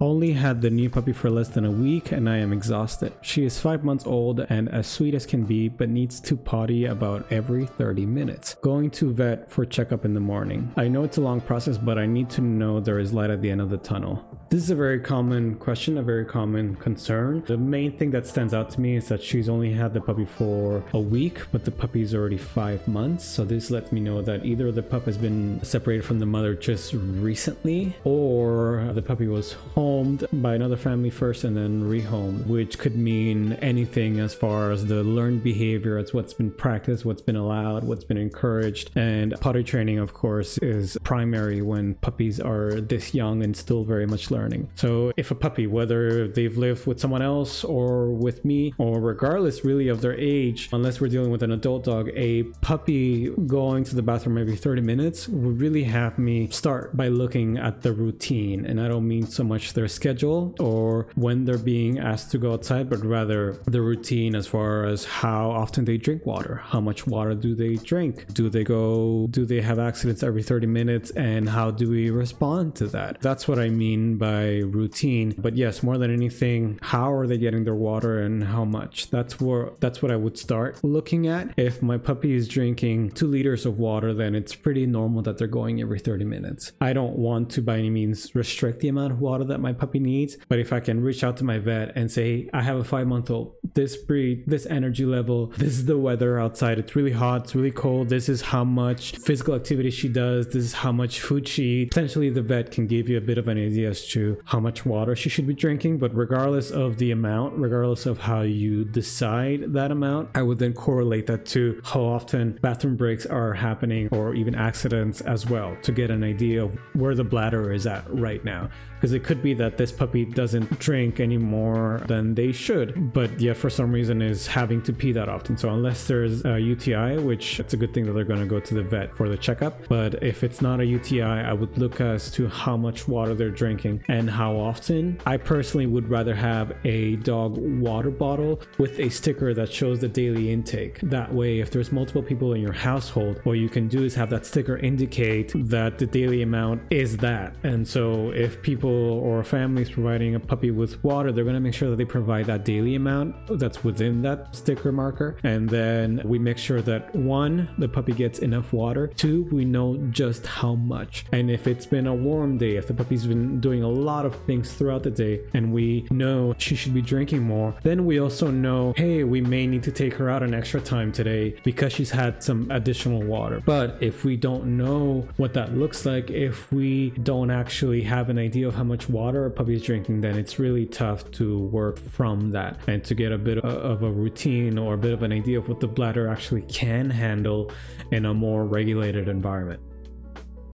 Only had the new puppy for less than a week and I am exhausted. She is 5 months old and as sweet as can be but needs to potty about every 30 minutes. Going to vet for checkup in the morning. I know it's a long process but I need to know there is light at the end of the tunnel. This is a very common question, a very common concern. The main thing that stands out to me is that she's only had the puppy for a week, but the puppy is already five months. So this lets me know that either the pup has been separated from the mother just recently, or the puppy was homed by another family first and then rehomed, which could mean anything as far as the learned behavior, it's what's been practiced, what's been allowed, what's been encouraged. And potty training, of course, is primary when puppies are this young and still very much learning learning. So if a puppy, whether they've lived with someone else or with me, or regardless really of their age, unless we're dealing with an adult dog, a puppy going to the bathroom every 30 minutes would really have me start by looking at the routine. And I don't mean so much their schedule or when they're being asked to go outside, but rather the routine as far as how often they drink water, how much water do they drink, do they go, do they have accidents every 30 minutes, and how do we respond to that? That's what I mean by by routine. But yes, more than anything, how are they getting their water and how much? That's where that's what I would start looking at. If my puppy is drinking two liters of water, then it's pretty normal that they're going every 30 minutes. I don't want to by any means restrict the amount of water that my puppy needs, but if I can reach out to my vet and say, I have a five month old, this breed, this energy level, this is the weather outside, it's really hot, it's really cold, this is how much physical activity she does, this is how much food she eats. Potentially the vet can give you a bit of an idea as to how much water she should be drinking. But regardless of the amount, regardless of how you decide that amount, I would then correlate that to how often bathroom breaks are happening or even accidents as well to get an idea of where the bladder is at right now because it could be that this puppy doesn't drink any more than they should, but yet for some reason is having to pee that often. So unless there's a UTI, which it's a good thing that they're going to go to the vet for the checkup, but if it's not a UTI, I would look as to how much water they're drinking and how often. I personally would rather have a dog water bottle with a sticker that shows the daily intake. That way, if there's multiple people in your household, what you can do is have that sticker indicate that the daily amount is that. And so if people or families providing a puppy with water, they're going to make sure that they provide that daily amount that's within that sticker marker. And then we make sure that one, the puppy gets enough water. Two, we know just how much. And if it's been a warm day, if the puppy's been doing a lot of things throughout the day and we know she should be drinking more, then we also know, hey, we may need to take her out an extra time today because she's had some additional water. But if we don't know what that looks like, if we don't actually have an idea of how much water a puppy is drinking, then it's really tough to work from that and to get a bit of a routine or a bit of an idea of what the bladder actually can handle in a more regulated environment.